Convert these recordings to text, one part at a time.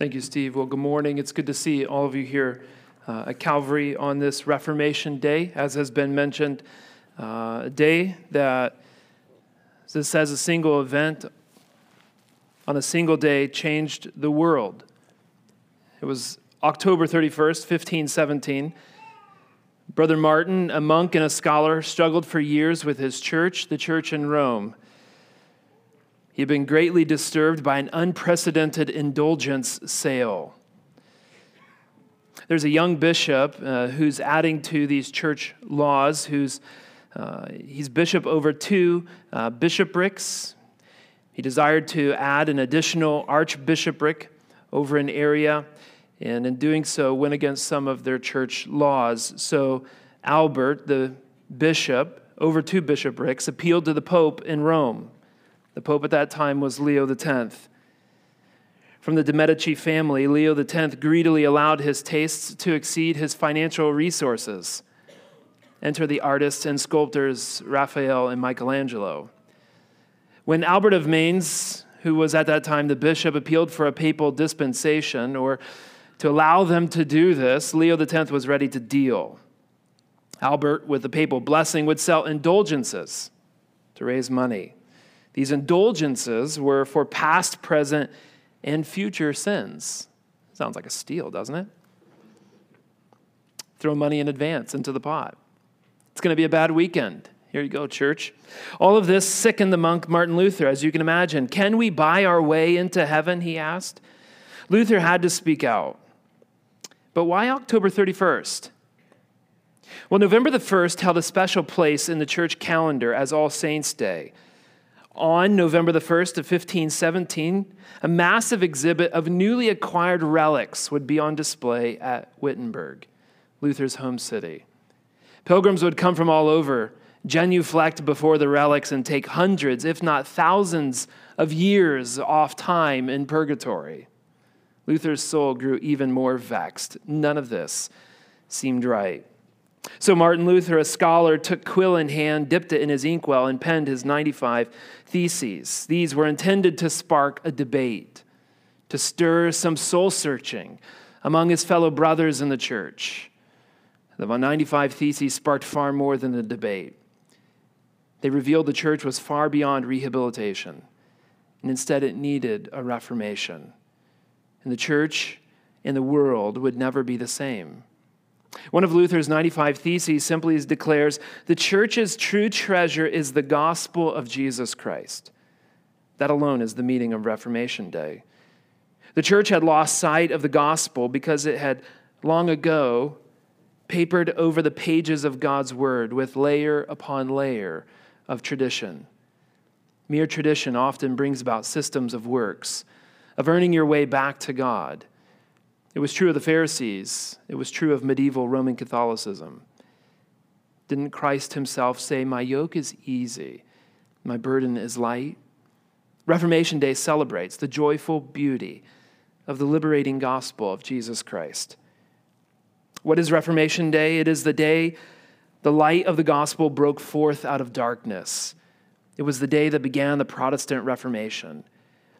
Thank you, Steve. Well, good morning. It's good to see all of you here uh, at Calvary on this Reformation Day, as has been mentioned. Uh, a day that, this says, a single event on a single day changed the world. It was October 31st, 1517. Brother Martin, a monk and a scholar, struggled for years with his church, the church in Rome. He had been greatly disturbed by an unprecedented indulgence sale. There's a young bishop uh, who's adding to these church laws, who's uh, he's bishop over two uh, bishoprics. He desired to add an additional archbishopric over an area, and in doing so, went against some of their church laws. So, Albert, the bishop over two bishoprics, appealed to the Pope in Rome. The Pope at that time was Leo X. From the de' Medici family, Leo X greedily allowed his tastes to exceed his financial resources. Enter the artists and sculptors Raphael and Michelangelo. When Albert of Mainz, who was at that time the bishop, appealed for a papal dispensation or to allow them to do this, Leo X was ready to deal. Albert, with the papal blessing, would sell indulgences to raise money. These indulgences were for past, present, and future sins. Sounds like a steal, doesn't it? Throw money in advance into the pot. It's going to be a bad weekend. Here you go, church. All of this sickened the monk Martin Luther, as you can imagine. Can we buy our way into heaven? He asked. Luther had to speak out. But why October 31st? Well, November the 1st held a special place in the church calendar as All Saints' Day on November the 1st of 1517, a massive exhibit of newly acquired relics would be on display at Wittenberg, Luther's home city. Pilgrims would come from all over, genuflect before the relics, and take hundreds, if not thousands, of years off time in purgatory. Luther's soul grew even more vexed. None of this seemed right. So Martin Luther, a scholar, took quill in hand, dipped it in his inkwell, and penned his 95 theses. These were intended to spark a debate, to stir some soul searching among his fellow brothers in the church. The 95 theses sparked far more than a debate. They revealed the church was far beyond rehabilitation, and instead it needed a reformation. And the church and the world would never be the same. One of Luther's 95 Theses simply declares the church's true treasure is the gospel of Jesus Christ. That alone is the meaning of Reformation Day. The church had lost sight of the gospel because it had long ago papered over the pages of God's word with layer upon layer of tradition. Mere tradition often brings about systems of works, of earning your way back to God. It was true of the Pharisees, it was true of medieval Roman Catholicism. Didn't Christ himself say, My yoke is easy, my burden is light? Reformation Day celebrates the joyful beauty of the liberating gospel of Jesus Christ. What is Reformation Day? It is the day the light of the gospel broke forth out of darkness. It was the day that began the Protestant Reformation.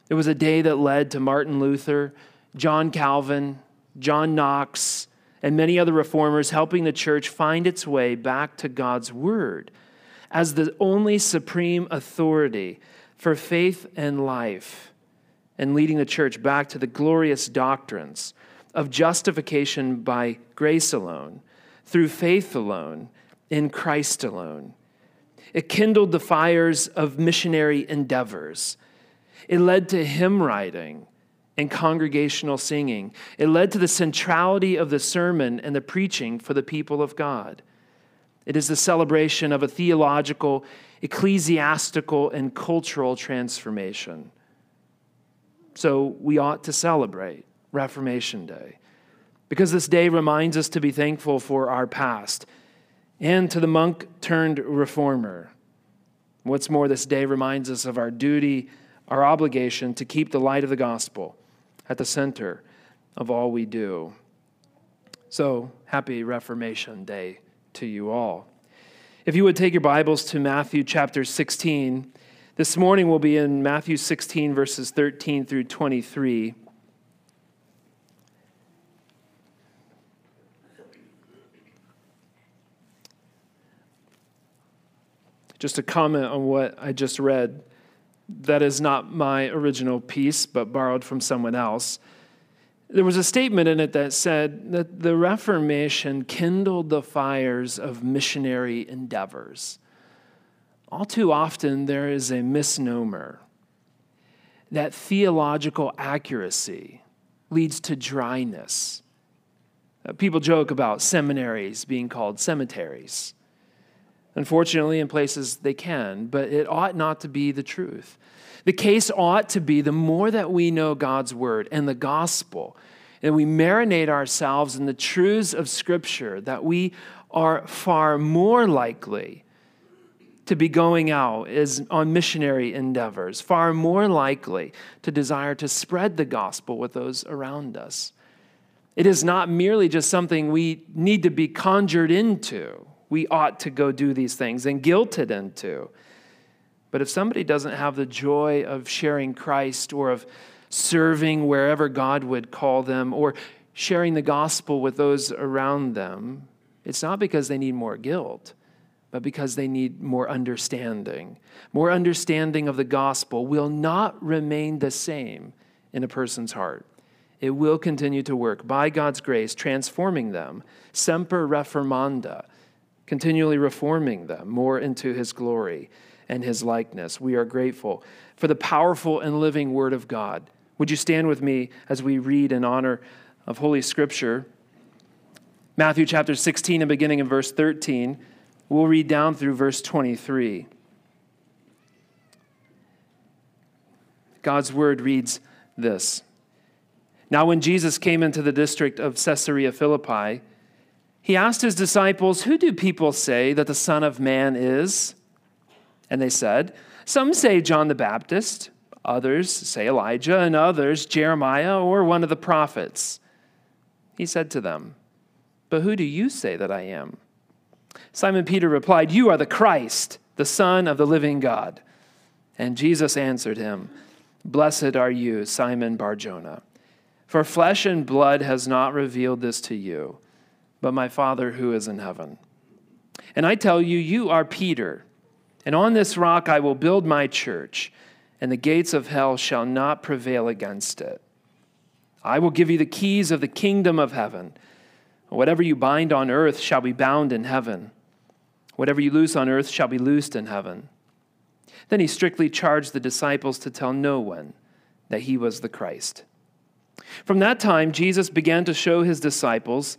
It was a day that led to Martin Luther, John Calvin, John Knox, and many other reformers helping the church find its way back to God's Word as the only supreme authority for faith and life, and leading the church back to the glorious doctrines of justification by grace alone, through faith alone, in Christ alone. It kindled the fires of missionary endeavors. It led to hymn writing and congregational singing. It led to the centrality of the sermon and the preaching for the people of God. It is the celebration of a theological, ecclesiastical, and cultural transformation. So we ought to celebrate Reformation Day because this day reminds us to be thankful for our past and to the monk turned reformer. What's more, this day reminds us of our duty, our obligation to keep the light of the gospel at the center of all we do. So, happy Reformation Day to you all. If you would take your Bibles to Matthew chapter 16, this morning we'll be in Matthew 16, verses 13 through 23. Just a comment on what I just read. That is not my original piece, but borrowed from someone else. There was a statement in it that said that the Reformation kindled the fires of missionary endeavors. All too often, there is a misnomer that theological accuracy leads to dryness. Uh, people joke about seminaries being called cemeteries. Unfortunately, in places they can, but it ought not to be the truth. The case ought to be the more that we know God's word and the gospel, and we marinate ourselves in the truths of Scripture, that we are far more likely to be going out is on missionary endeavors, far more likely to desire to spread the gospel with those around us. It is not merely just something we need to be conjured into. We ought to go do these things and guilted into. But if somebody doesn't have the joy of sharing Christ or of serving wherever God would call them or sharing the gospel with those around them, it's not because they need more guilt but because they need more understanding. More understanding of the gospel will not remain the same in a person's heart. It will continue to work by God's grace, transforming them, semper reformanda, continually reforming them more into his glory and his likeness. We are grateful for the powerful and living word of God. Would you stand with me as we read in honor of Holy Scripture? Matthew chapter 16 and beginning in verse 13. We'll read down through verse 23. God's word reads this Now, when Jesus came into the district of Caesarea Philippi, he asked his disciples, Who do people say that the Son of Man is? And they said, Some say John the Baptist, others say Elijah, and others Jeremiah or one of the prophets. He said to them, But who do you say that I am? Simon Peter replied, You are the Christ, the Son of the living God. And Jesus answered him, Blessed are you, Simon Barjona, for flesh and blood has not revealed this to you, but my Father who is in heaven. And I tell you, you are Peter, and on this rock I will build my church, and the gates of hell shall not prevail against it. I will give you the keys of the kingdom of heaven. Whatever you bind on earth shall be bound in heaven. Whatever you loose on earth shall be loosed in heaven. Then he strictly charged the disciples to tell no one that he was the Christ. From that time, Jesus began to show his disciples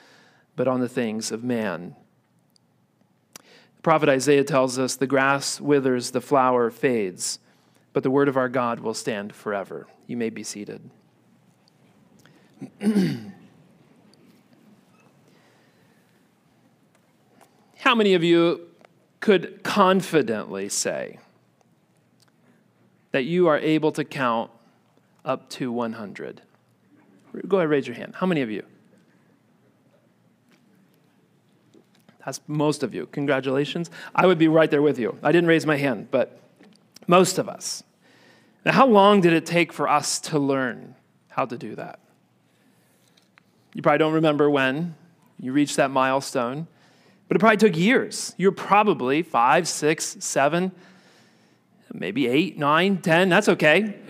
but on the things of man. The prophet Isaiah tells us the grass withers, the flower fades, but the word of our God will stand forever. You may be seated. How many of you could confidently say that you are able to count up to 100? Go ahead, raise your hand. How many of you? That's most of you. Congratulations. I would be right there with you. I didn't raise my hand, but most of us. Now, how long did it take for us to learn how to do that? You probably don't remember when you reached that milestone, but it probably took years. You're probably five, six, seven, maybe eight, nine, ten. That's okay.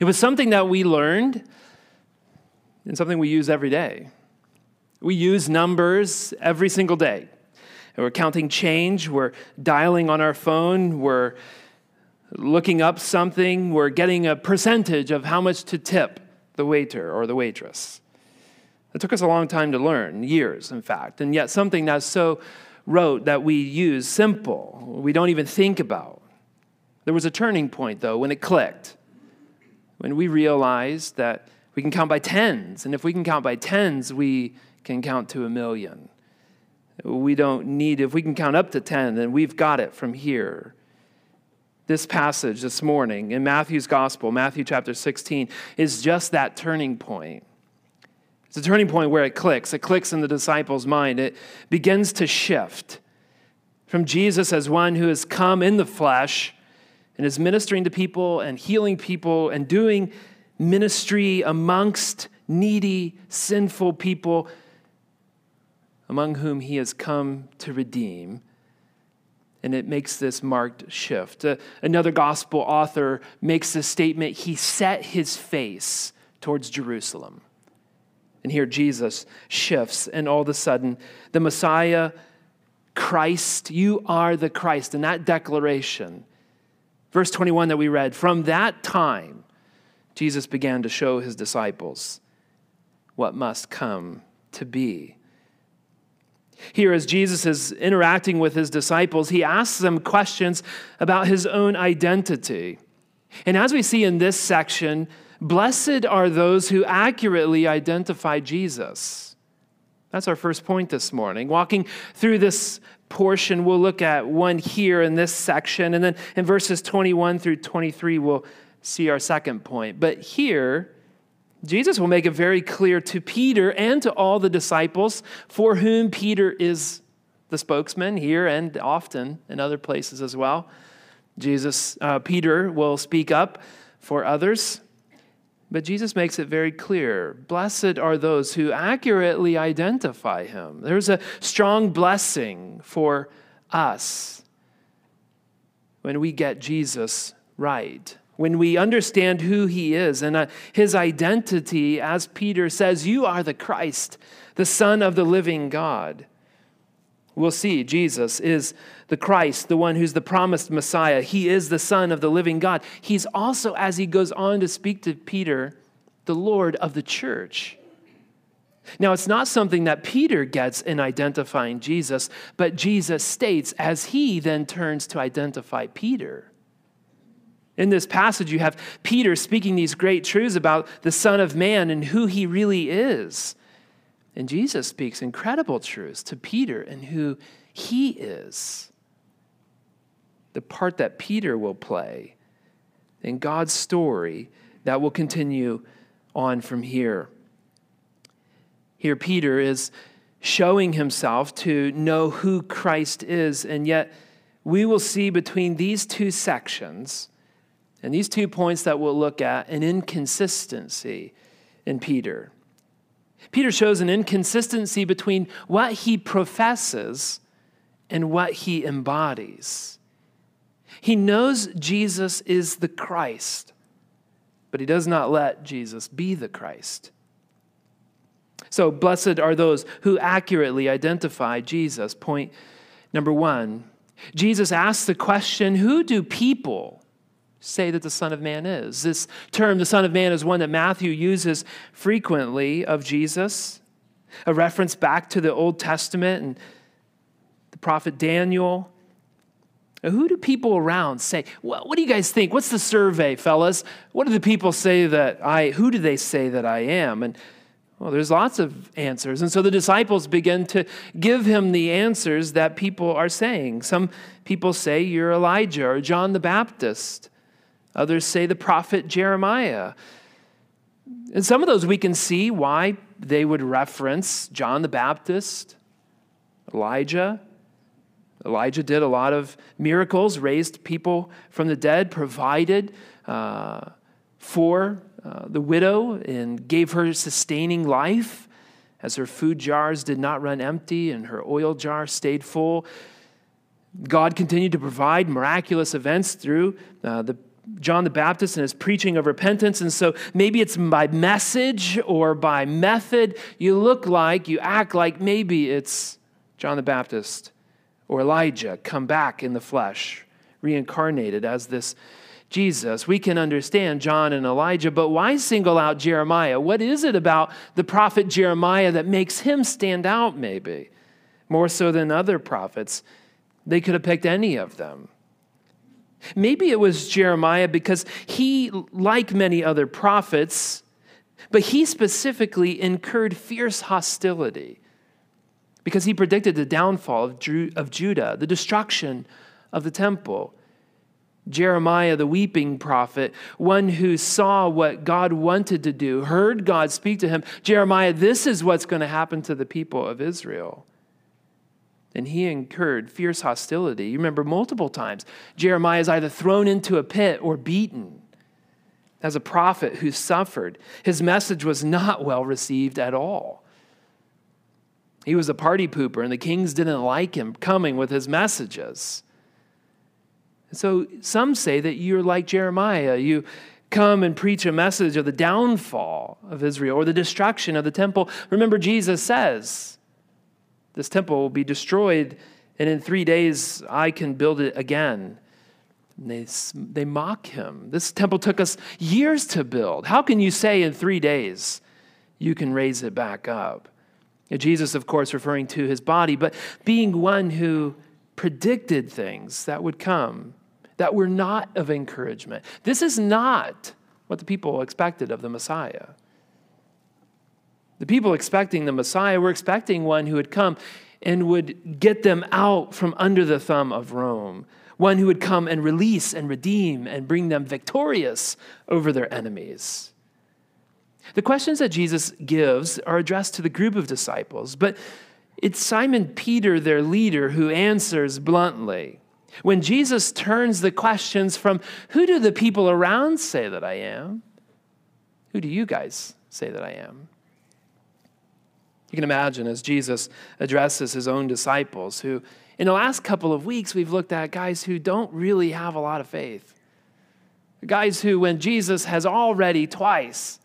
it was something that we learned and something we use every day. We use numbers every single day. We're counting change, we're dialing on our phone, we're looking up something, we're getting a percentage of how much to tip the waiter or the waitress. It took us a long time to learn, years, in fact, and yet something that's so rote that we use, simple, we don't even think about. There was a turning point, though, when it clicked, when we realized that we can count by tens, and if we can count by tens, we can count to a million. We don't need, if we can count up to 10, then we've got it from here. this passage this morning in Matthew's gospel, Matthew chapter 16, is just that turning point. It's a turning point where it clicks. It clicks in the disciples' mind. It begins to shift from Jesus as one who has come in the flesh and is ministering to people and healing people and doing ministry amongst needy, sinful people among whom he has come to redeem and it makes this marked shift. Uh, another gospel author makes this statement He set his face towards Jerusalem. And here Jesus shifts, and all of a sudden, the Messiah, Christ, you are the Christ. And that declaration, verse 21 that we read, from that time, Jesus began to show his disciples what must come to be. Here, as Jesus is interacting with his disciples, he asks them questions about his own identity. And as we see in this section, blessed are those who accurately identify Jesus. That's our first point this morning. Walking through this portion, we'll look at one here in this section, and then in verses 21 through 23, we'll see our second point. But here, Jesus will make it very clear to Peter and to all the disciples for whom Peter is the spokesman here and often in other places as well. Jesus, uh, Peter will speak up for others, but Jesus makes it very clear blessed are those who accurately identify him. There's a strong blessing for us when we get Jesus right when we understand who he is and uh, his identity, as Peter says, you are the Christ, the Son of the living God. We'll see Jesus is the Christ, the one who's the promised Messiah. He is the Son of the living God. He's also, as he goes on to speak to Peter, the Lord of the church. Now, it's not something that Peter gets in identifying Jesus, but Jesus states as he then turns to identify Peter. In this passage, you have Peter speaking these great truths about the Son of Man and who he really is. And Jesus speaks incredible truths to Peter and who he is. The part that Peter will play in God's story that will continue on from here. Here, Peter is showing himself to know who Christ is, and yet we will see between these two sections and these two points that we'll look at an inconsistency in Peter. Peter shows an inconsistency between what he professes and what he embodies. He knows Jesus is the Christ, but he does not let Jesus be the Christ. So, blessed are those who accurately identify Jesus. Point number one Jesus asks the question Who do people say that the Son of Man is. This term, the Son of Man, is one that Matthew uses frequently of Jesus, a reference back to the Old Testament and the prophet Daniel. Who do people around say? What, what do you guys think? What's the survey, fellas? What do the people say that I, who do they say that I am? And well, there's lots of answers. And so the disciples begin to give him the answers that people are saying. Some people say you're Elijah or John the Baptist. Others say the prophet Jeremiah. And some of those we can see why they would reference John the Baptist, Elijah. Elijah did a lot of miracles, raised people from the dead, provided uh, for uh, the widow, and gave her sustaining life as her food jars did not run empty and her oil jar stayed full. God continued to provide miraculous events through uh, the John the Baptist and his preaching of repentance. And so maybe it's by message or by method. You look like, you act like maybe it's John the Baptist or Elijah come back in the flesh, reincarnated as this Jesus. We can understand John and Elijah, but why single out Jeremiah? What is it about the prophet Jeremiah that makes him stand out, maybe? More so than other prophets. They could have picked any of them. Maybe it was Jeremiah because he, like many other prophets, but he specifically incurred fierce hostility because he predicted the downfall of, Judah, the destruction of the temple. Jeremiah, the weeping prophet, one who saw what God wanted to do, heard God speak to him. Jeremiah, this is what's going to happen to the people of Israel. And he incurred fierce hostility. You remember multiple times, Jeremiah is either thrown into a pit or beaten. As a prophet who suffered, his message was not well received at all. He was a party pooper, and the kings didn't like him coming with his messages. So some say that you're like Jeremiah. You come and preach a message of the downfall of Israel or the destruction of the temple. Remember, Jesus says, This temple will be destroyed, and in three days I can build it again. And they, they mock him. This temple took us years to build. How can you say in three days you can raise it back up? Jesus, of course, referring to his body, but being one who predicted things that would come that were not of encouragement. This is not what the people expected of the Messiah. The people expecting the Messiah were expecting one who would come and would get them out from under the thumb of Rome, one who would come and release and redeem and bring them victorious over their enemies. The questions that Jesus gives are addressed to the group of disciples, but it's Simon Peter, their leader, who answers bluntly. When Jesus turns the questions from, Who do the people around say that I am? Who do you guys say that I am? You can imagine as Jesus addresses his own disciples, who in the last couple of weeks we've looked at guys who don't really have a lot of faith. Guys who, when Jesus has already twice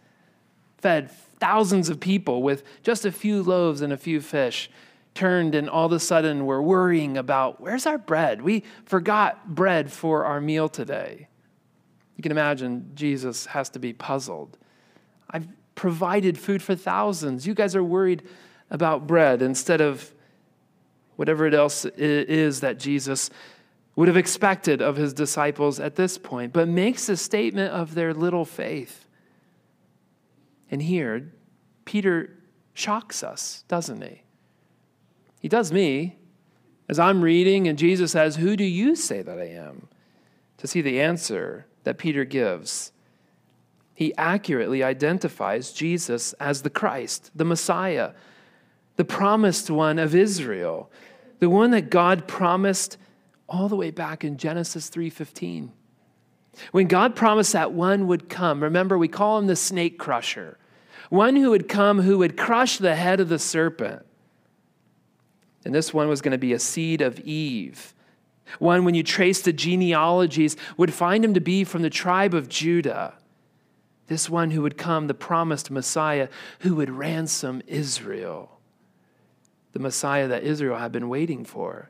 fed thousands of people with just a few loaves and a few fish, turned and all of a sudden we're worrying about where's our bread? We forgot bread for our meal today. You can imagine Jesus has to be puzzled. I've provided food for thousands. You guys are worried about bread instead of whatever it else is that Jesus would have expected of his disciples at this point, but makes a statement of their little faith. And here, Peter shocks us, doesn't he? He does me. As I'm reading, and Jesus says, Who do you say that I am? To see the answer that Peter gives, he accurately identifies Jesus as the Christ, the Messiah, the promised one of Israel, the one that God promised all the way back in Genesis 3:15. When God promised that one would come, remember we call him the snake crusher, one who would come who would crush the head of the serpent. And this one was going to be a seed of Eve. One, when you trace the genealogies, would find him to be from the tribe of Judah. This one who would come, the promised Messiah, who would ransom Israel. The Messiah that Israel had been waiting for.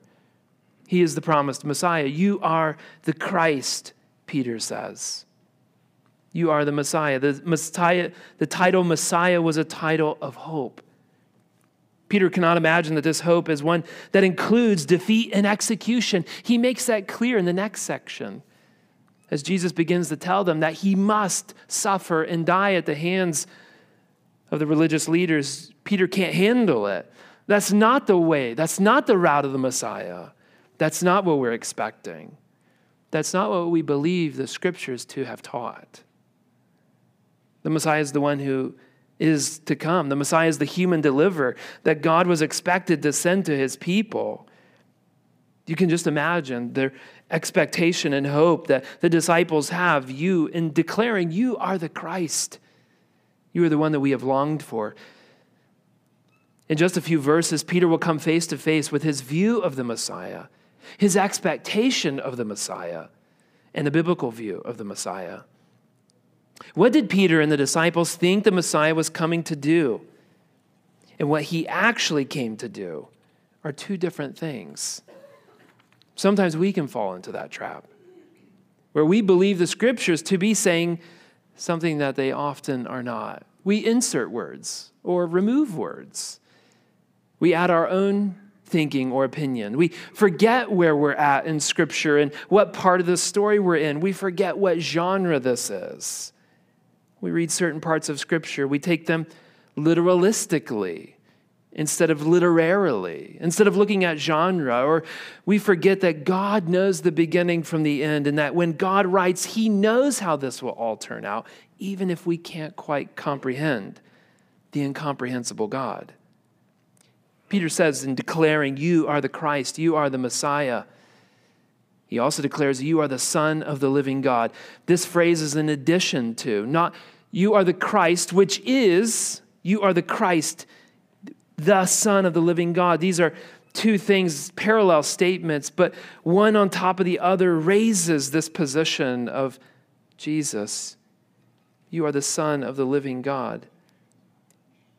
He is the promised Messiah. You are the Christ, Peter says. You are the Messiah. The, Messiah, the title Messiah was a title of hope. Peter cannot imagine that this hope is one that includes defeat and execution. He makes that clear in the next section as Jesus begins to tell them that he must suffer and die at the hands of the religious leaders. Peter can't handle it. That's not the way, that's not the route of the Messiah. That's not what we're expecting. That's not what we believe the scriptures to have taught. The Messiah is the one who is to come. The Messiah is the human deliverer that God was expected to send to his people. You can just imagine their expectation and hope that the disciples have you in declaring you are the Christ. You are the one that we have longed for. In just a few verses, Peter will come face to face with his view of the Messiah, his expectation of the Messiah, and the biblical view of the Messiah. What did Peter and the disciples think the Messiah was coming to do? And what he actually came to do are two different things. Sometimes we can fall into that trap where we believe the scriptures to be saying something that they often are not. We insert words or remove words. We add our own thinking or opinion. We forget where we're at in scripture and what part of the story we're in. We forget what genre this is. We read certain parts of Scripture, we take them literalistically instead of literarily, instead of looking at genre, or we forget that God knows the beginning from the end, and that when God writes, He knows how this will all turn out, even if we can't quite comprehend the incomprehensible God. Peter says in declaring, You are the Christ, you are the Messiah. He also declares, You are the Son of the living God. This phrase is in addition to, not you are the Christ, which is, you are the Christ, the Son of the living God. These are two things, parallel statements, but one on top of the other raises this position of Jesus. You are the Son of the living God.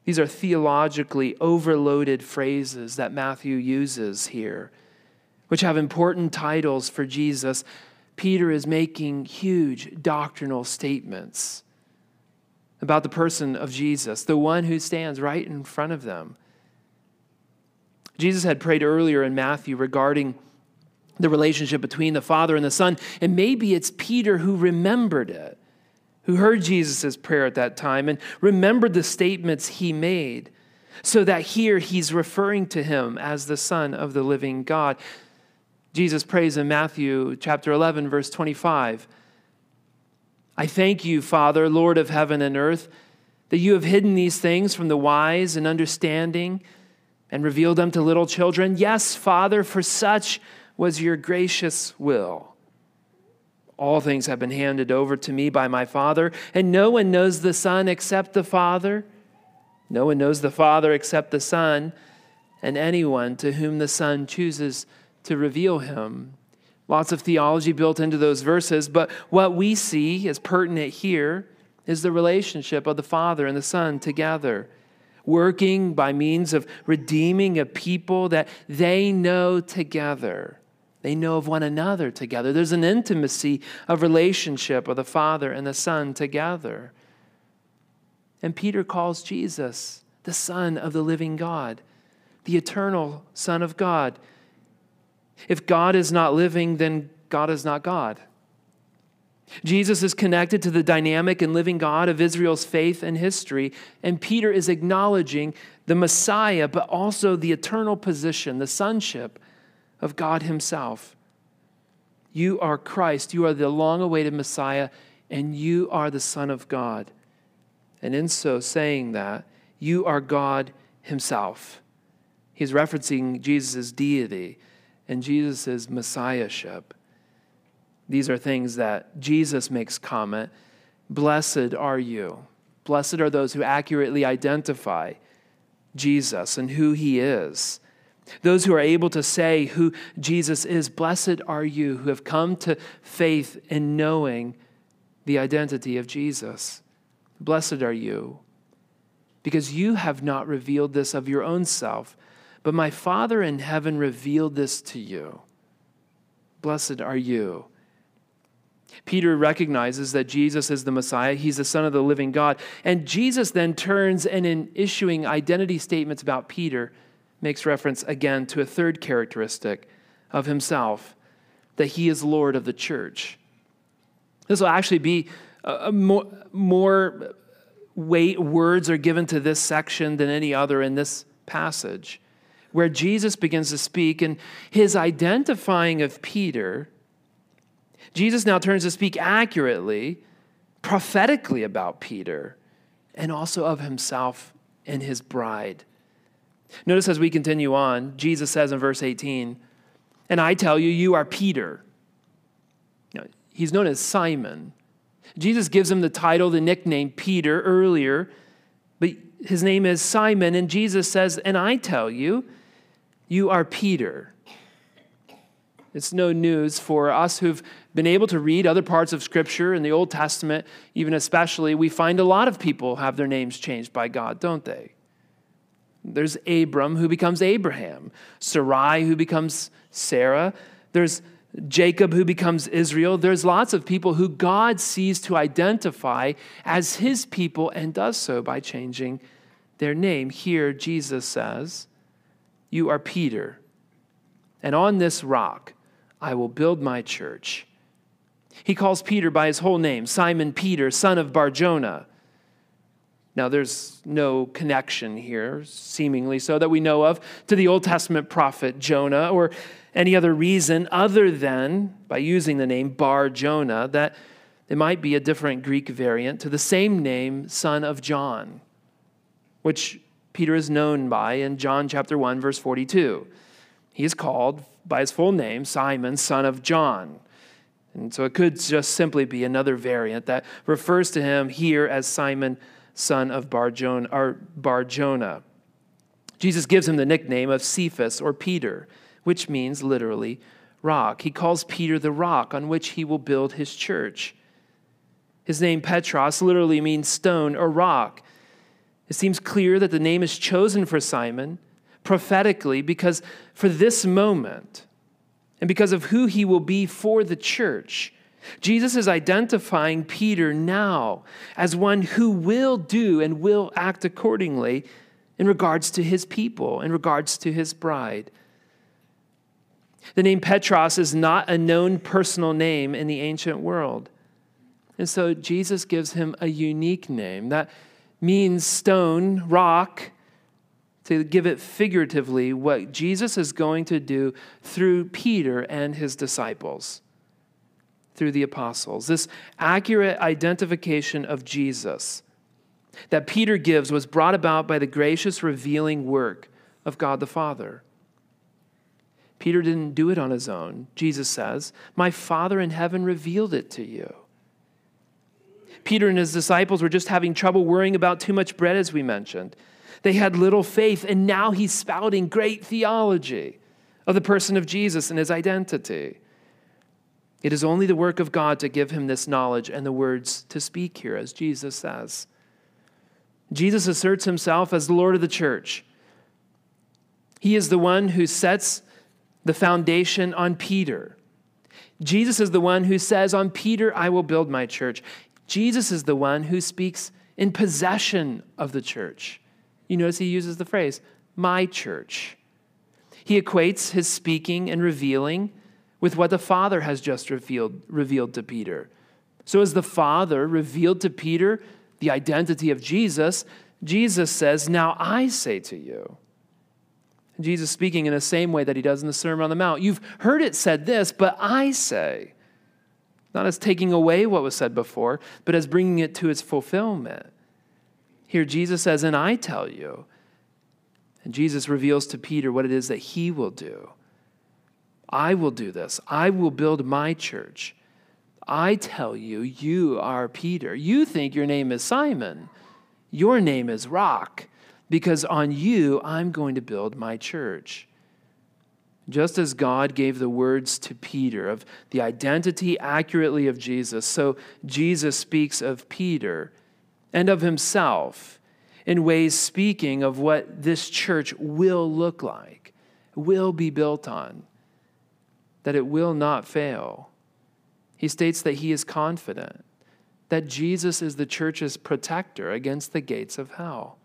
These are theologically overloaded phrases that Matthew uses here, which have important titles for Jesus. Peter is making huge doctrinal statements about the person of Jesus, the one who stands right in front of them. Jesus had prayed earlier in Matthew regarding the relationship between the Father and the Son, and maybe it's Peter who remembered it who heard Jesus' prayer at that time and remembered the statements he made, so that here he's referring to him as the Son of the living God. Jesus prays in Matthew chapter 11, verse 25 I thank you, Father, Lord of heaven and earth, that you have hidden these things from the wise and understanding and revealed them to little children. Yes, Father, for such was your gracious will. All things have been handed over to me by my Father, and no one knows the Son except the Father. No one knows the Father except the Son, and anyone to whom the Son chooses to reveal him. Lots of theology built into those verses, but what we see as pertinent here is the relationship of the Father and the Son together, working by means of redeeming a people that they know together. They know of one another together. There's an intimacy of relationship of the Father and the Son together. And Peter calls Jesus the Son of the living God, the eternal Son of God. If God is not living, then God is not God. Jesus is connected to the dynamic and living God of Israel's faith and history, and Peter is acknowledging the Messiah, but also the eternal position, the sonship of God Himself. You are Christ. You are the long awaited Messiah, and you are the Son of God. And in so saying that, you are God Himself. He's referencing Jesus' deity and Jesus' messiahship. These are things that Jesus makes comment Blessed are you. Blessed are those who accurately identify Jesus and who He is those who are able to say who Jesus is, blessed are you who have come to faith in knowing the identity of Jesus. Blessed are you, because you have not revealed this of your own self, but my Father in heaven revealed this to you. Blessed are you. Peter recognizes that Jesus is the Messiah. He's the Son of the living God. And Jesus then turns and, in issuing identity statements about Peter, makes reference again to a third characteristic of himself that he is Lord of the church. This will actually be a more, more weight words are given to this section than any other in this passage, where Jesus begins to speak and his identifying of Peter. Jesus now turns to speak accurately, prophetically about Peter, and also of himself and his bride. Notice as we continue on, Jesus says in verse 18, And I tell you, you are Peter. he's known as Simon. Jesus gives him the title, the nickname Peter earlier, but his name is Simon. And Jesus says, And I tell you, you are Peter. It's no news for us who've been able to read other parts of Scripture in the Old Testament, even especially. We find a lot of people have their names changed by God, don't they? There's Abram who becomes Abraham, Sarai who becomes Sarah. There's Jacob who becomes Israel. There's lots of people who God sees to identify as his people and does so by changing their name. Here, Jesus says, You are Peter, and on this rock I will build my church. He calls Peter by his whole name Simon Peter, son of Barjona Now, there's no connection here, seemingly so, that we know of, to the Old Testament prophet Jonah or any other reason other than, by using the name Bar Jonah, that it might be a different Greek variant to the same name, son of John, which Peter is known by in John chapter 1, verse 42. He is called by his full name, Simon, son of John. And so it could just simply be another variant that refers to him here as Simon, son of Barjona. Or Barjona. Jesus gives him the nickname of Cephas or Peter, which means literally rock. He calls Peter the rock on which he will build his church. His name Petros literally means stone or rock. It seems clear that the name is chosen for Simon prophetically because for this moment and because of who he will be for the church, Jesus is identifying Peter now as one who will do and will act accordingly in regards to his people, in regards to his bride. The name Petros is not a known personal name in the ancient world. And so Jesus gives him a unique name that means stone, rock, to give it figuratively what Jesus is going to do through Peter and his disciples, through the apostles. This accurate identification of Jesus that Peter gives was brought about by the gracious revealing work of God the Father. Peter didn't do it on his own. Jesus says, My Father in heaven revealed it to you. Peter and his disciples were just having trouble worrying about too much bread, as we mentioned. They had little faith, and now he's spouting great theology of the person of Jesus and his identity. It is only the work of God to give him this knowledge and the words to speak here, as Jesus says. Jesus asserts himself as the Lord of the church. He is the one who sets the foundation on Peter. Jesus is the one who says, On Peter I will build my church. Jesus is the one who speaks in possession of the church. You notice he uses the phrase, my church. He equates his speaking and revealing with what the Father has just revealed, revealed to Peter. So, as the Father revealed to Peter the identity of Jesus, Jesus says, Now I say to you. Jesus speaking in the same way that he does in the Sermon on the Mount. You've heard it said this, but I say. Not as taking away what was said before, but as bringing it to its fulfillment. Here, Jesus says, And I tell you. And Jesus reveals to Peter what it is that he will do. I will do this. I will build my church. I tell you, you are Peter. You think your name is Simon. Your name is Rock, because on you I'm going to build my church. Just as God gave the words to Peter of the identity accurately of Jesus, so Jesus speaks of Peter and of himself in ways speaking of what this church will look like, will be built on, that it will not fail. He states that he is confident that Jesus is the church's protector against the gates of hell.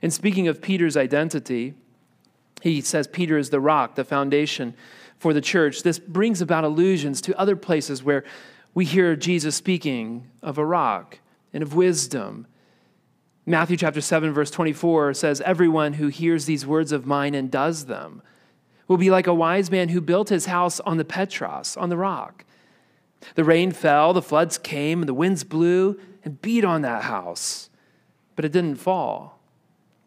In speaking of Peter's identity, he says Peter is the rock, the foundation for the church. This brings about allusions to other places where we hear Jesus speaking of a rock and of wisdom. Matthew chapter 7 verse 24 says everyone who hears these words of mine and does them will be like a wise man who built his house on the Petros, on the rock. The rain fell, the floods came, and the winds blew and beat on that house, but it didn't fall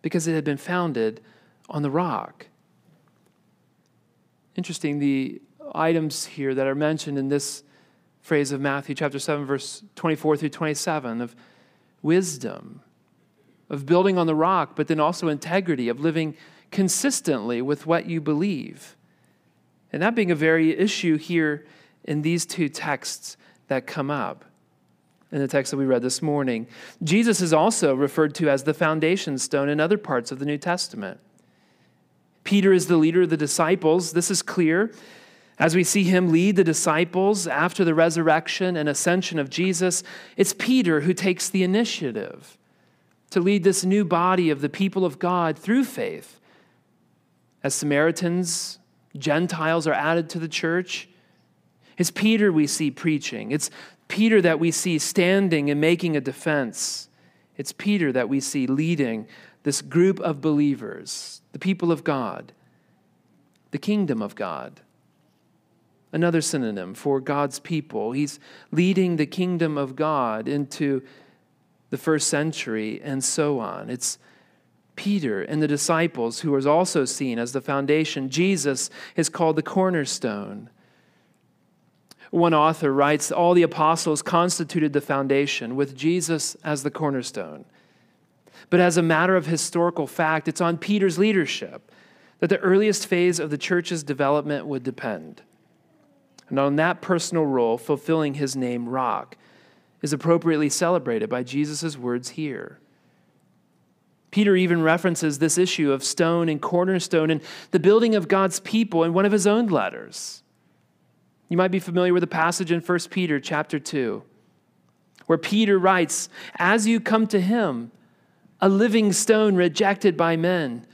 because it had been founded on the rock. Interesting, the items here that are mentioned in this phrase of Matthew chapter 7, verse 24 through 27 of wisdom, of building on the rock, but then also integrity, of living consistently with what you believe. And that being a very issue here in these two texts that come up in the text that we read this morning. Jesus is also referred to as the foundation stone in other parts of the New Testament. Peter is the leader of the disciples. This is clear as we see him lead the disciples after the resurrection and ascension of Jesus, it's Peter who takes the initiative to lead this new body of the people of God through faith. As Samaritans, Gentiles are added to the church, it's Peter we see preaching. It's Peter that we see standing and making a defense It's Peter that we see leading this group of believers, the people of God, the kingdom of God. Another synonym for God's people. He's leading the kingdom of God into the first century and so on. It's Peter and the disciples who is also seen as the foundation. Jesus is called the cornerstone. One author writes All the apostles constituted the foundation, with Jesus as the cornerstone. But as a matter of historical fact, it's on Peter's leadership that the earliest phase of the church's development would depend. And on that personal role, fulfilling his name, Rock, is appropriately celebrated by Jesus' words here. Peter even references this issue of stone and cornerstone and the building of God's people in one of his own letters. You might be familiar with a passage in 1 Peter chapter 2 where Peter writes, "As you come to him, a living stone rejected by men,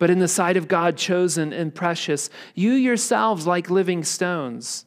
but in the sight of God chosen and precious, you yourselves like living stones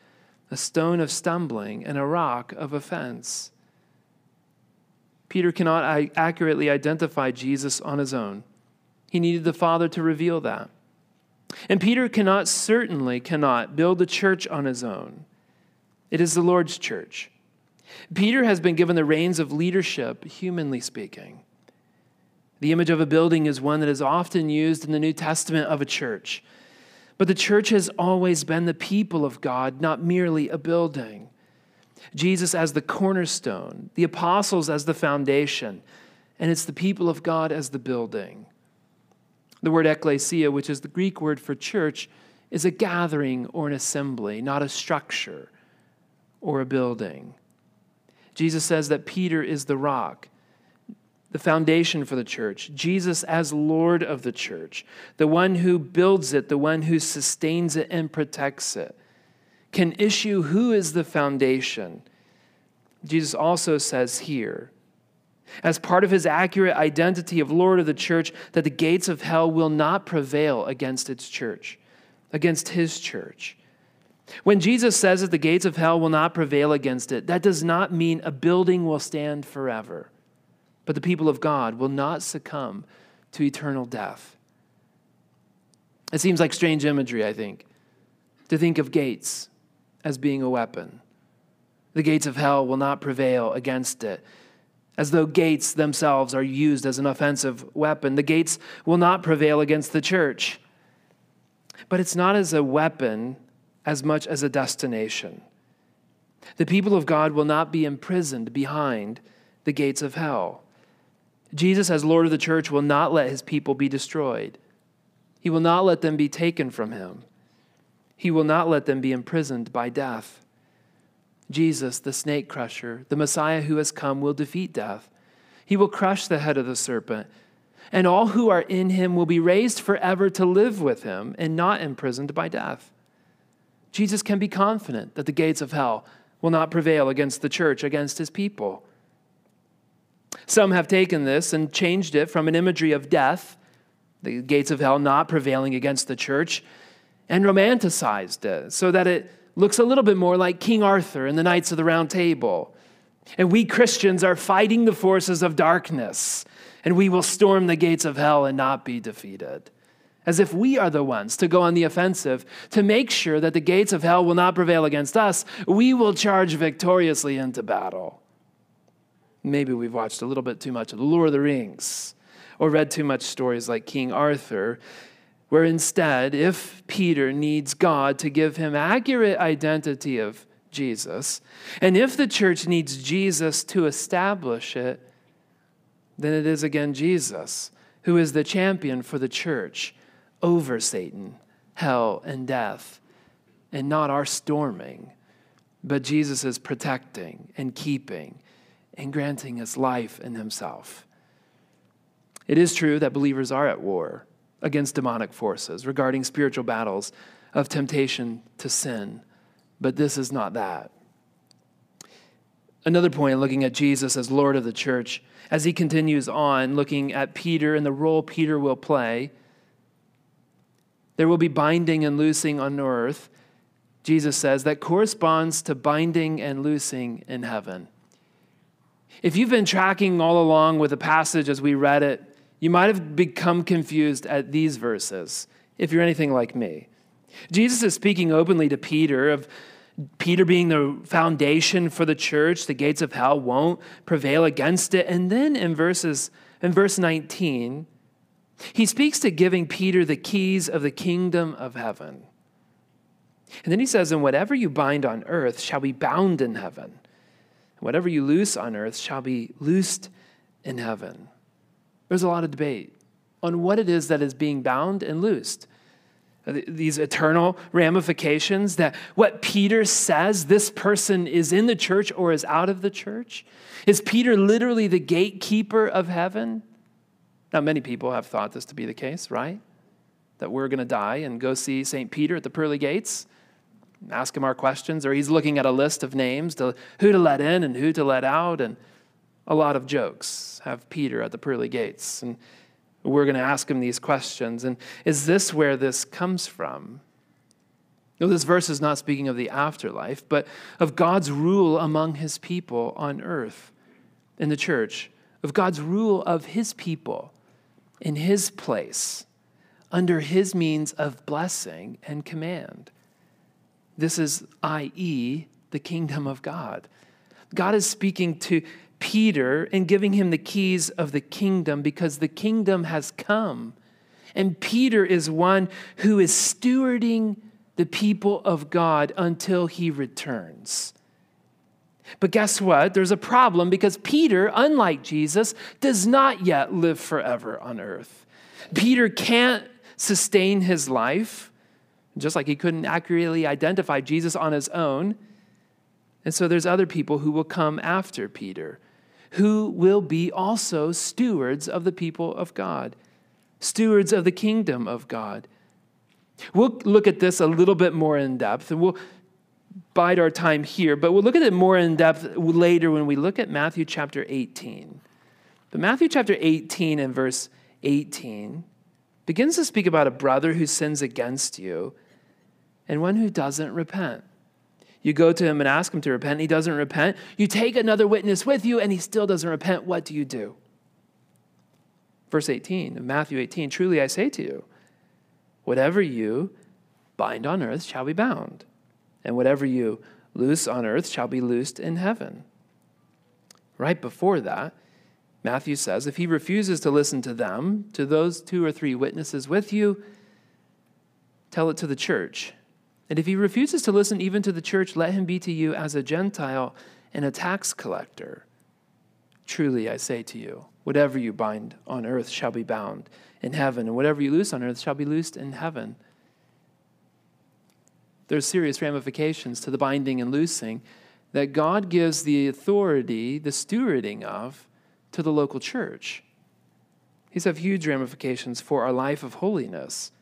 a stone of stumbling and a rock of offense. Peter cannot accurately identify Jesus on his own. He needed the Father to reveal that. And Peter cannot, certainly cannot, build the church on his own. It is the Lord's church. Peter has been given the reins of leadership, humanly speaking. The image of a building is one that is often used in the New Testament of a church. But the church has always been the people of God, not merely a building. Jesus as the cornerstone, the apostles as the foundation, and it's the people of God as the building. The word ekklesia, which is the Greek word for church, is a gathering or an assembly, not a structure or a building. Jesus says that Peter is the rock, the foundation for the church. Jesus, as Lord of the church, the one who builds it, the one who sustains it and protects it, can issue who is the foundation. Jesus also says here as part of his accurate identity of Lord of the church, that the gates of hell will not prevail against its church, against his church. When Jesus says that the gates of hell will not prevail against it, that does not mean a building will stand forever, but the people of God will not succumb to eternal death. It seems like strange imagery, I think, to think of gates as being a weapon. The gates of hell will not prevail against it as though gates themselves are used as an offensive weapon. The gates will not prevail against the church. But it's not as a weapon as much as a destination. The people of God will not be imprisoned behind the gates of hell. Jesus, as Lord of the church, will not let his people be destroyed. He will not let them be taken from him. He will not let them be imprisoned by death. Jesus, the snake crusher, the Messiah who has come, will defeat death. He will crush the head of the serpent, and all who are in him will be raised forever to live with him and not imprisoned by death. Jesus can be confident that the gates of hell will not prevail against the church, against his people. Some have taken this and changed it from an imagery of death, the gates of hell not prevailing against the church, and romanticized it so that it looks a little bit more like King Arthur in the Knights of the Round Table. And we Christians are fighting the forces of darkness, and we will storm the gates of hell and not be defeated. As if we are the ones to go on the offensive, to make sure that the gates of hell will not prevail against us, we will charge victoriously into battle. Maybe we've watched a little bit too much of The Lord of the Rings or read too much stories like King Arthur where instead, if Peter needs God to give him accurate identity of Jesus, and if the church needs Jesus to establish it, then it is again Jesus who is the champion for the church over Satan, hell, and death, and not our storming, but Jesus is protecting and keeping and granting us life in himself. It is true that believers are at war against demonic forces regarding spiritual battles of temptation to sin, but this is not that. Another point, looking at Jesus as Lord of the church, as he continues on, looking at Peter and the role Peter will play, there will be binding and loosing on earth, Jesus says, that corresponds to binding and loosing in heaven. If you've been tracking all along with the passage as we read it, you might have become confused at these verses, if you're anything like me. Jesus is speaking openly to Peter of Peter being the foundation for the church, the gates of hell won't prevail against it. And then in verses in verse 19, he speaks to giving Peter the keys of the kingdom of heaven. And then he says, And whatever you bind on earth shall be bound in heaven. Whatever you loose on earth shall be loosed in heaven. There's a lot of debate on what it is that is being bound and loosed. Uh, these eternal ramifications that what Peter says, this person is in the church or is out of the church. Is Peter literally the gatekeeper of heaven? Now, many people have thought this to be the case, right? That we're going to die and go see St. Peter at the pearly gates, ask him our questions, or he's looking at a list of names to who to let in and who to let out, and a lot of jokes have Peter at the pearly gates. And we're going to ask him these questions. And is this where this comes from? No, this verse is not speaking of the afterlife, but of God's rule among his people on earth in the church, of God's rule of his people in his place, under his means of blessing and command. This is, i.e., the kingdom of God. God is speaking to Peter and giving him the keys of the kingdom because the kingdom has come. And Peter is one who is stewarding the people of God until he returns. But guess what? There's a problem because Peter, unlike Jesus, does not yet live forever on earth. Peter can't sustain his life, just like he couldn't accurately identify Jesus on his own. And so there's other people who will come after Peter, who will be also stewards of the people of God, stewards of the kingdom of God. We'll look at this a little bit more in depth, and we'll bide our time here, but we'll look at it more in depth later when we look at Matthew chapter 18. But Matthew chapter 18 and verse 18 begins to speak about a brother who sins against you and one who doesn't repent. You go to him and ask him to repent, and he doesn't repent. You take another witness with you and he still doesn't repent. What do you do? Verse 18 of Matthew 18 Truly I say to you, whatever you bind on earth shall be bound and whatever you loose on earth shall be loosed in heaven. Right before that, Matthew says, if he refuses to listen to them, to those two or three witnesses with you, tell it to the church. And if he refuses to listen even to the church, let him be to you as a Gentile and a tax collector. Truly, I say to you, whatever you bind on earth shall be bound in heaven, and whatever you loose on earth shall be loosed in heaven there's serious ramifications to the binding and loosing that God gives the authority, the stewarding of, to the local church. These have huge ramifications for our life of holiness.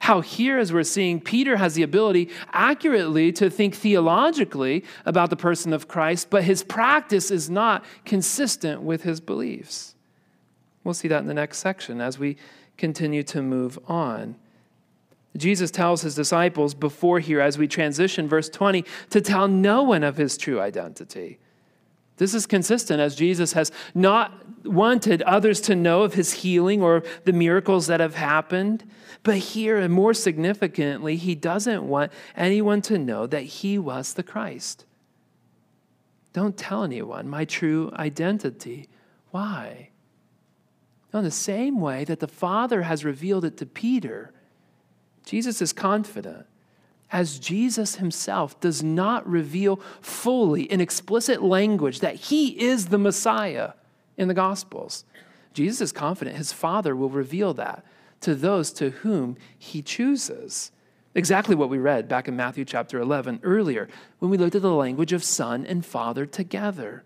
How, here, as we're seeing, Peter has the ability accurately to think theologically about the person of Christ, but his practice is not consistent with his beliefs. We'll see that in the next section as we continue to move on. Jesus tells his disciples before here, as we transition, verse 20, to tell no one of his true identity. This is consistent as Jesus has not wanted others to know of his healing or the miracles that have happened. But here, and more significantly, he doesn't want anyone to know that he was the Christ. Don't tell anyone my true identity. Why? in the same way that the Father has revealed it to Peter Jesus is confident, as Jesus himself does not reveal fully in explicit language that he is the Messiah in the Gospels. Jesus is confident his Father will reveal that to those to whom he chooses. Exactly what we read back in Matthew chapter 11 earlier when we looked at the language of Son and Father together.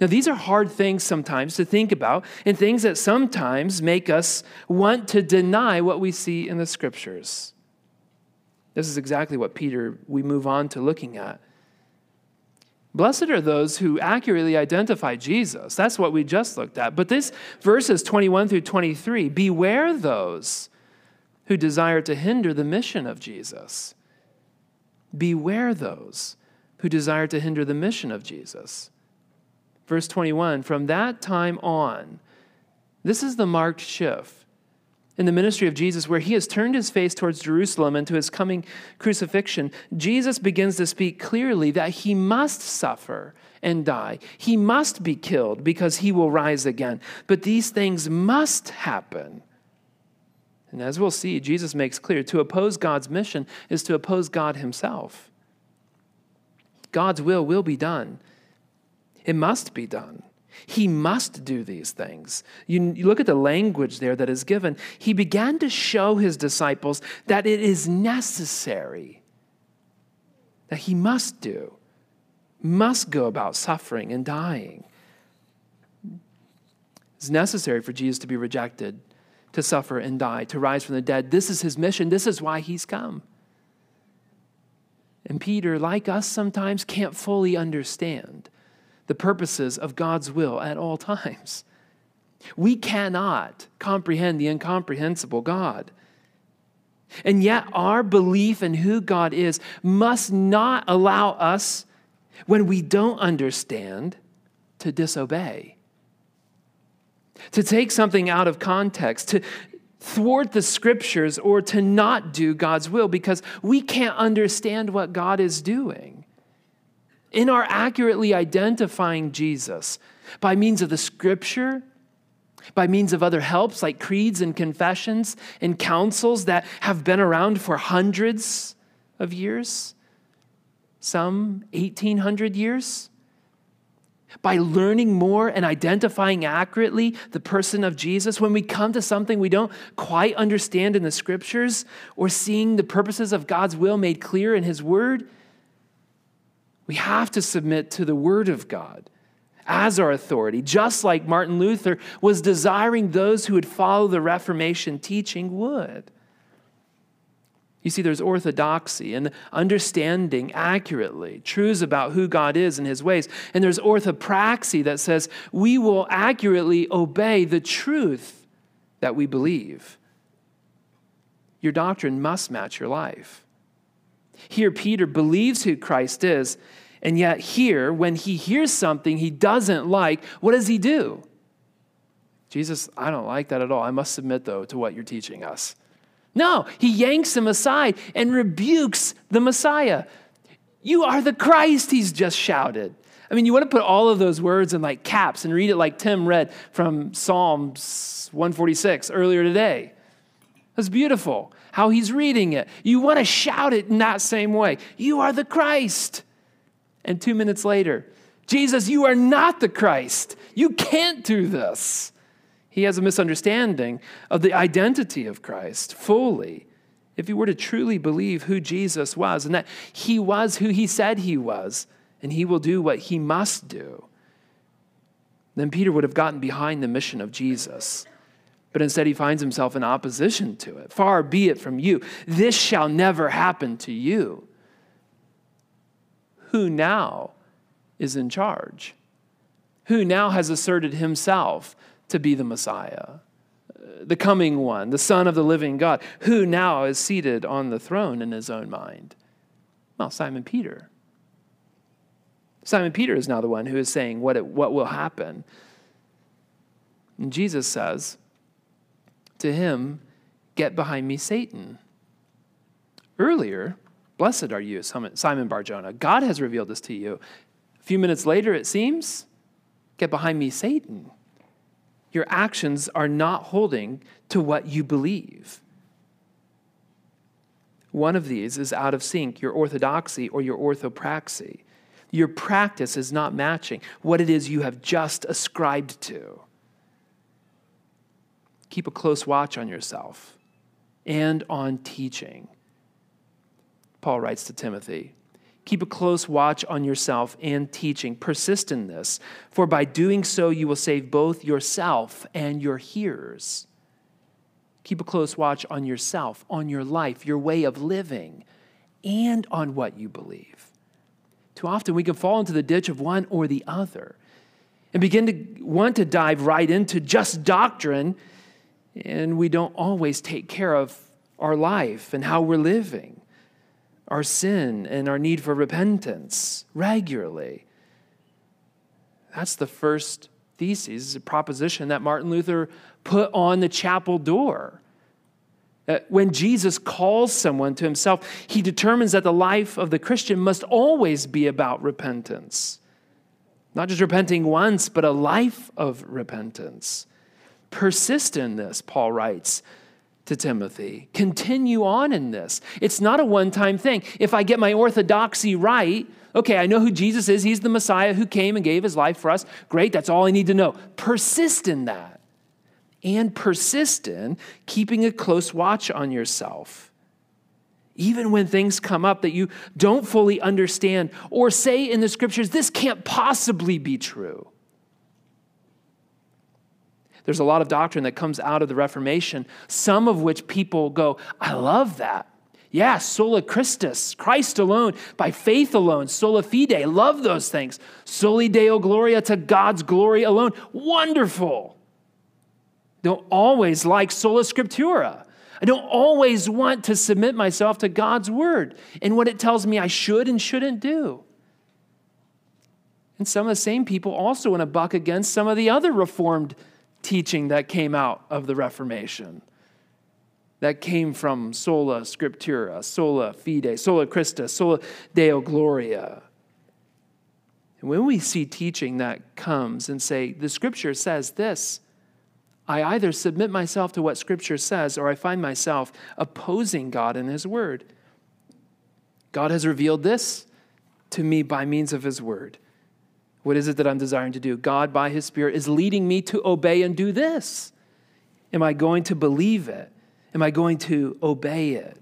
Now, these are hard things sometimes to think about, and things that sometimes make us want to deny what we see in the scriptures. This is exactly what Peter, we move on to looking at. Blessed are those who accurately identify Jesus. That's what we just looked at. But this verses 21 through 23 beware those who desire to hinder the mission of Jesus. Beware those who desire to hinder the mission of Jesus. Verse 21 From that time on, this is the marked shift in the ministry of Jesus, where he has turned his face towards Jerusalem and to his coming crucifixion, Jesus begins to speak clearly that he must suffer and die. He must be killed because he will rise again. But these things must happen. And as we'll see, Jesus makes clear to oppose God's mission is to oppose God himself. God's will will be done, it must be done. He must do these things. You, you, look at the language there that is given. He began to show his disciples that it is necessary, that he must do, must go about suffering and dying. It's necessary for Jesus to be rejected, to suffer and die, to rise from the dead. This is his mission. This is why he's come. And Peter, like us sometimes, can't fully understand the purposes of God's will at all times. We cannot comprehend the incomprehensible God. And yet, our belief in who God is must not allow us, when we don't understand, to disobey. To take something out of context, to thwart the scriptures, or to not do God's will because we can't understand what God is doing in our accurately identifying Jesus by means of the scripture, by means of other helps like creeds and confessions and councils that have been around for hundreds of years, some 1800 years. By learning more and identifying accurately the person of Jesus, when we come to something we don't quite understand in the scriptures or seeing the purposes of God's will made clear in His Word, we have to submit to the Word of God as our authority, just like Martin Luther was desiring those who would follow the Reformation teaching would. You see, there's orthodoxy and understanding accurately truths about who God is and his ways. And there's orthopraxy that says we will accurately obey the truth that we believe. Your doctrine must match your life. Here, Peter believes who Christ is, and yet, here, when he hears something he doesn't like, what does he do? Jesus, I don't like that at all. I must submit, though, to what you're teaching us. No, he yanks him aside and rebukes the Messiah. You are the Christ, he's just shouted. I mean, you want to put all of those words in like caps and read it like Tim read from Psalms 146 earlier today. That's beautiful how he's reading it. You want to shout it in that same way. You are the Christ. And two minutes later, Jesus, you are not the Christ. You can't do this. He has a misunderstanding of the identity of Christ fully. If he were to truly believe who Jesus was and that he was who he said he was, and he will do what he must do, then Peter would have gotten behind the mission of Jesus but instead he finds himself in opposition to it. Far be it from you. This shall never happen to you. Who now is in charge? Who now has asserted himself to be the Messiah, uh, the coming one, the Son of the living God? Who now is seated on the throne in his own mind? Well, Simon Peter. Simon Peter is now the one who is saying what, it, what will happen. And Jesus says, to him, Get behind me, Satan. Earlier, blessed are you, Simon Barjona. God has revealed this to you. A few minutes later, it seems, Get behind me, Satan. Your actions are not holding to what you believe. One of these is out of sync, your orthodoxy or your orthopraxy. Your practice is not matching what it is you have just ascribed to keep a close watch on yourself and on teaching. Paul writes to Timothy Keep a close watch on yourself and teaching. Persist in this, for by doing so, you will save both yourself and your hearers. Keep a close watch on yourself, on your life, your way of living, and on what you believe. Too often we can fall into the ditch of one or the other and begin to want to dive right into just doctrine, and we don't always take care of our life and how we're living our sin and our need for repentance regularly. That's the first thesis, proposition that Martin Luther put on the chapel door. That when Jesus calls someone to himself, he determines that the life of the Christian must always be about repentance. Not just repenting once, but a life of repentance. Persist in this, Paul writes to Timothy. Continue on in this. It's not a one time thing. If I get my orthodoxy right, okay, I know who Jesus is. He's the Messiah who came and gave his life for us. Great, that's all I need to know. Persist in that. And persist in keeping a close watch on yourself. Even when things come up that you don't fully understand, or say in the scriptures, this can't possibly be true. There's a lot of doctrine that comes out of the Reformation, some of which people go, I love that. Yeah, sola Christus, Christ alone, by faith alone, sola fide, love those things. Soli Deo Gloria to God's glory alone. Wonderful. Don't always like sola scriptura. I don't always want to submit myself to God's word and what it tells me I should and shouldn't do. And some of the same people also want to buck against some of the other Reformed teaching that came out of the Reformation, that came from sola scriptura, sola fide, sola Christus, sola deo gloria. And when we see teaching that comes and say, the scripture says this, I either submit myself to what scripture says or I find myself opposing God and his word. God has revealed this to me by means of his word. What is it that I'm desiring to do? God, by His Spirit, is leading me to obey and do this. Am I going to believe it? Am I going to obey it?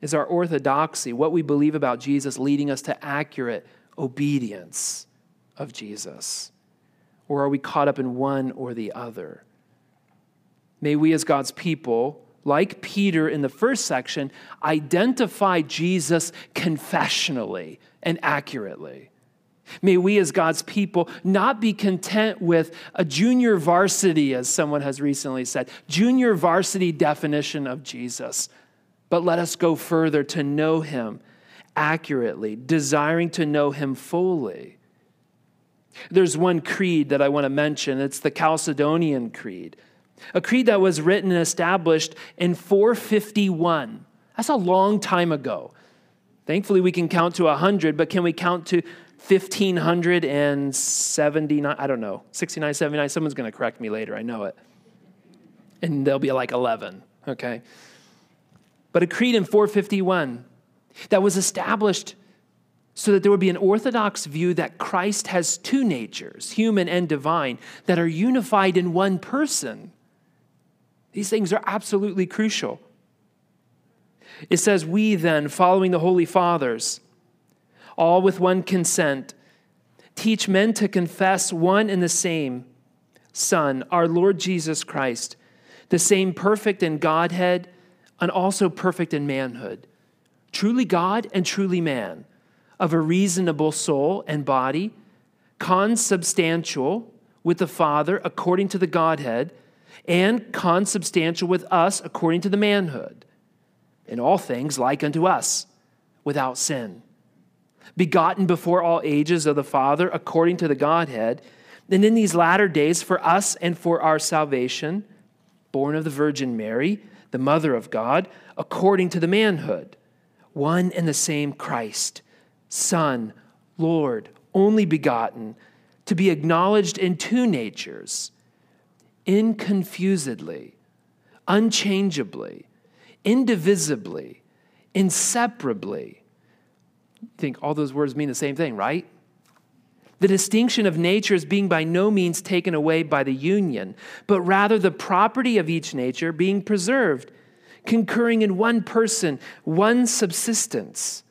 Is our orthodoxy, what we believe about Jesus, leading us to accurate obedience of Jesus? Or are we caught up in one or the other? May we, as God's people, like Peter in the first section, identify Jesus confessionally and accurately. May we, as God's people, not be content with a junior varsity, as someone has recently said, junior varsity definition of Jesus, but let us go further to know him accurately, desiring to know him fully. There's one creed that I want to mention. It's the Chalcedonian Creed, a creed that was written and established in 451. That's a long time ago. Thankfully, we can count to 100, but can we count to 1579, I don't know, 69, 79. Someone's going to correct me later, I know it. And there'll be like 11, okay? But a creed in 451 that was established so that there would be an orthodox view that Christ has two natures, human and divine, that are unified in one person. These things are absolutely crucial. It says, We then, following the Holy Fathers, all with one consent. Teach men to confess one and the same Son, our Lord Jesus Christ, the same perfect in Godhead and also perfect in manhood, truly God and truly man, of a reasonable soul and body, consubstantial with the Father according to the Godhead, and consubstantial with us according to the manhood, in all things like unto us, without sin begotten before all ages of the Father according to the Godhead, and in these latter days for us and for our salvation, born of the Virgin Mary, the Mother of God, according to the manhood, one and the same Christ, Son, Lord, only begotten, to be acknowledged in two natures, inconfusedly, unchangeably, indivisibly, inseparably think all those words mean the same thing, right? The distinction of nature is being by no means taken away by the union, but rather the property of each nature being preserved, concurring in one person, one subsistence,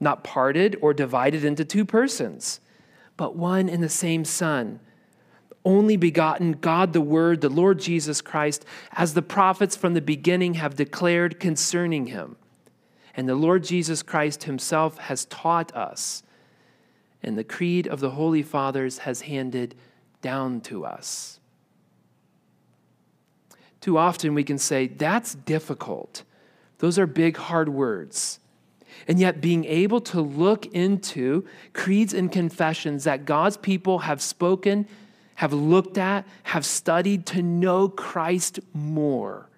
not parted or divided into two persons, but one and the same Son, only begotten God the Word, the Lord Jesus Christ, as the prophets from the beginning have declared concerning him. And the Lord Jesus Christ himself has taught us, and the creed of the Holy Fathers has handed down to us. Too often we can say, that's difficult. Those are big, hard words. And yet, being able to look into creeds and confessions that God's people have spoken, have looked at, have studied to know Christ more.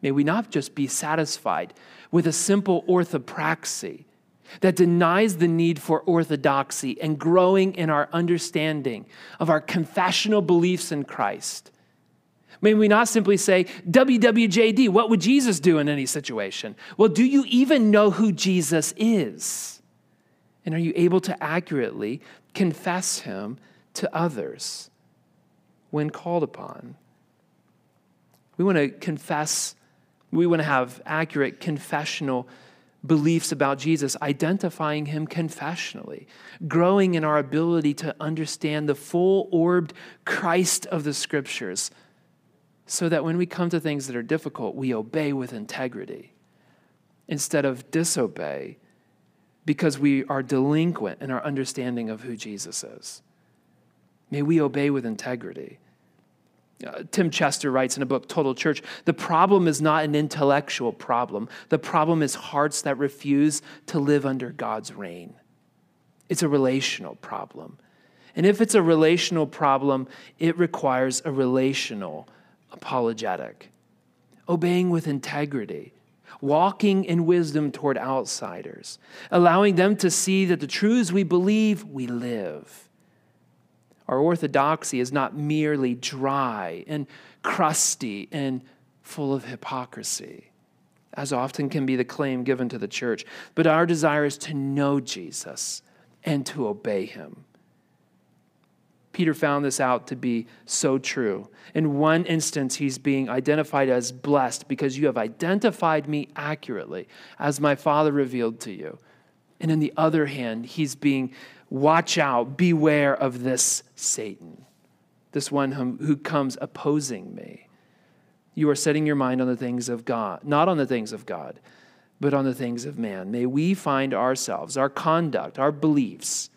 May we not just be satisfied with a simple orthopraxy that denies the need for orthodoxy and growing in our understanding of our confessional beliefs in Christ May we not simply say, WWJD, what would Jesus do in any situation? Well, do you even know who Jesus is? And are you able to accurately confess him to others when called upon? We want to confess, we want to have accurate confessional beliefs about Jesus, identifying him confessionally, growing in our ability to understand the full orbed Christ of the scriptures so that when we come to things that are difficult, we obey with integrity instead of disobey because we are delinquent in our understanding of who Jesus is. May we obey with integrity. Uh, Tim Chester writes in a book, Total Church the problem is not an intellectual problem. The problem is hearts that refuse to live under God's reign. It's a relational problem. And if it's a relational problem, it requires a relational apologetic, obeying with integrity, walking in wisdom toward outsiders, allowing them to see that the truths we believe, we live. Our orthodoxy is not merely dry and crusty and full of hypocrisy, as often can be the claim given to the church, but our desire is to know Jesus and to obey him. Peter found this out to be so true. In one instance, he's being identified as blessed because you have identified me accurately as my Father revealed to you. And in the other hand, he's being, watch out, beware of this Satan, this one who, who comes opposing me. You are setting your mind on the things of God, not on the things of God, but on the things of man. May we find ourselves, our conduct, our beliefs,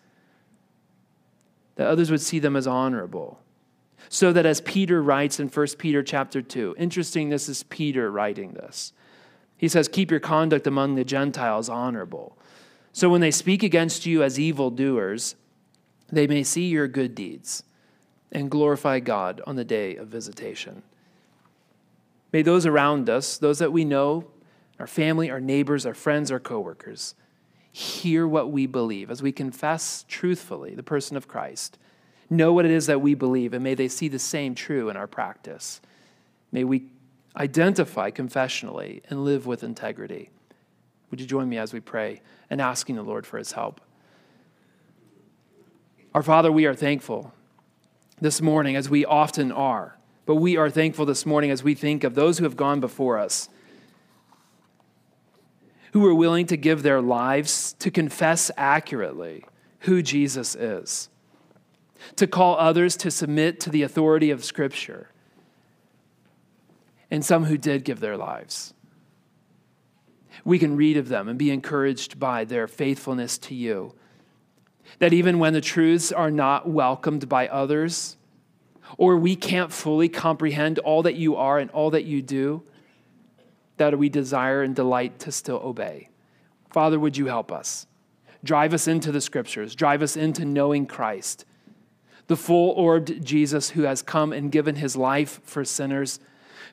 that others would see them as honorable. So that as Peter writes in 1 Peter chapter 2, interesting, this is Peter writing this. He says, Keep your conduct among the Gentiles honorable. So when they speak against you as evildoers, they may see your good deeds and glorify God on the day of visitation. May those around us, those that we know, our family, our neighbors, our friends, our coworkers, hear what we believe as we confess truthfully the person of Christ. Know what it is that we believe, and may they see the same true in our practice. May we identify confessionally and live with integrity. Would you join me as we pray and asking the Lord for his help? Our Father, we are thankful this morning, as we often are, but we are thankful this morning as we think of those who have gone before us who were willing to give their lives to confess accurately who Jesus is, to call others to submit to the authority of Scripture, and some who did give their lives. We can read of them and be encouraged by their faithfulness to you. That even when the truths are not welcomed by others, or we can't fully comprehend all that you are and all that you do, that we desire and delight to still obey. Father, would you help us? Drive us into the scriptures, drive us into knowing Christ, the full orbed Jesus who has come and given his life for sinners,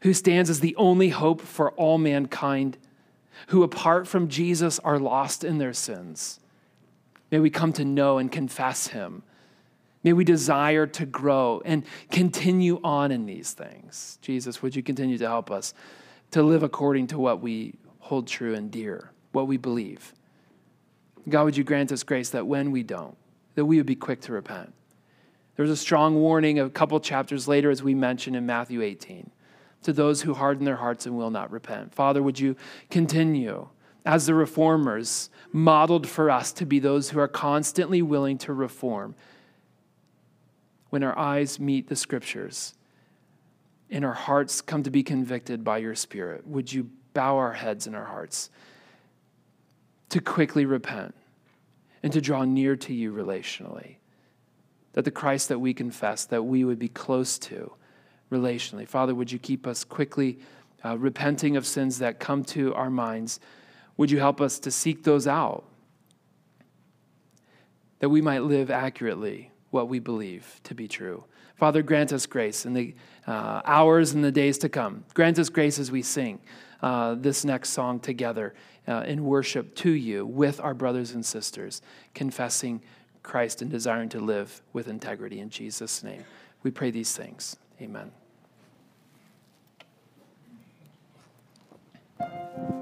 who stands as the only hope for all mankind, who apart from Jesus are lost in their sins. May we come to know and confess him. May we desire to grow and continue on in these things. Jesus, would you continue to help us? to live according to what we hold true and dear, what we believe. God, would you grant us grace that when we don't, that we would be quick to repent. There's a strong warning a couple chapters later, as we mentioned in Matthew 18, to those who harden their hearts and will not repent. Father, would you continue as the reformers modeled for us to be those who are constantly willing to reform when our eyes meet the scriptures and our hearts come to be convicted by your spirit. Would you bow our heads and our hearts to quickly repent and to draw near to you relationally? That the Christ that we confess, that we would be close to relationally. Father, would you keep us quickly uh, repenting of sins that come to our minds? Would you help us to seek those out? That we might live accurately what we believe to be true. Father, grant us grace in the uh, hours and the days to come. Grant us grace as we sing uh, this next song together uh, in worship to you with our brothers and sisters, confessing Christ and desiring to live with integrity in Jesus' name. We pray these things. Amen. Thank you.